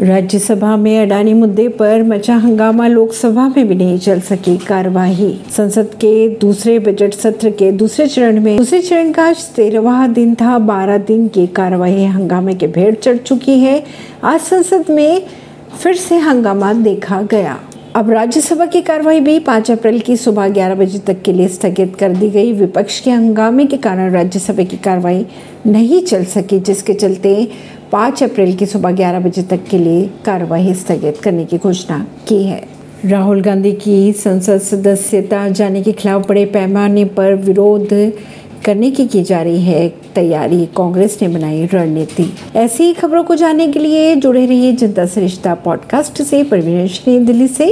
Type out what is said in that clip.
राज्यसभा में अडानी मुद्दे पर मचा हंगामा लोकसभा में भी नहीं चल सकी कार्यवाही। संसद के दूसरे बजट सत्र के दूसरे चरण में दूसरे चरण का आज तेरहवा दिन था। बारह दिन की कार्यवाही हंगामे के भेड़ चढ़ चुकी है। आज संसद में फिर से हंगामा देखा गया। अब राज्यसभा की कार्रवाई भी 5 अप्रैल की सुबह 11 बजे तक के लिए स्थगित कर दी गई। विपक्ष के हंगामे के कारण राज्यसभा की कार्रवाई नहीं चल सकी, जिसके चलते 5 अप्रैल की सुबह 11 बजे तक के लिए कार्यवाही स्थगित करने की घोषणा की है। राहुल गांधी की संसद सदस्यता जाने के खिलाफ बड़े पैमाने पर विरोध करने की की जा रही है। तैयारी कांग्रेस ने बनाई रणनीति। ऐसी खबरों को जानने के लिए जुड़े रहिए जनता सरिश्ता पॉडकास्ट से। परवीन दिल्ली से।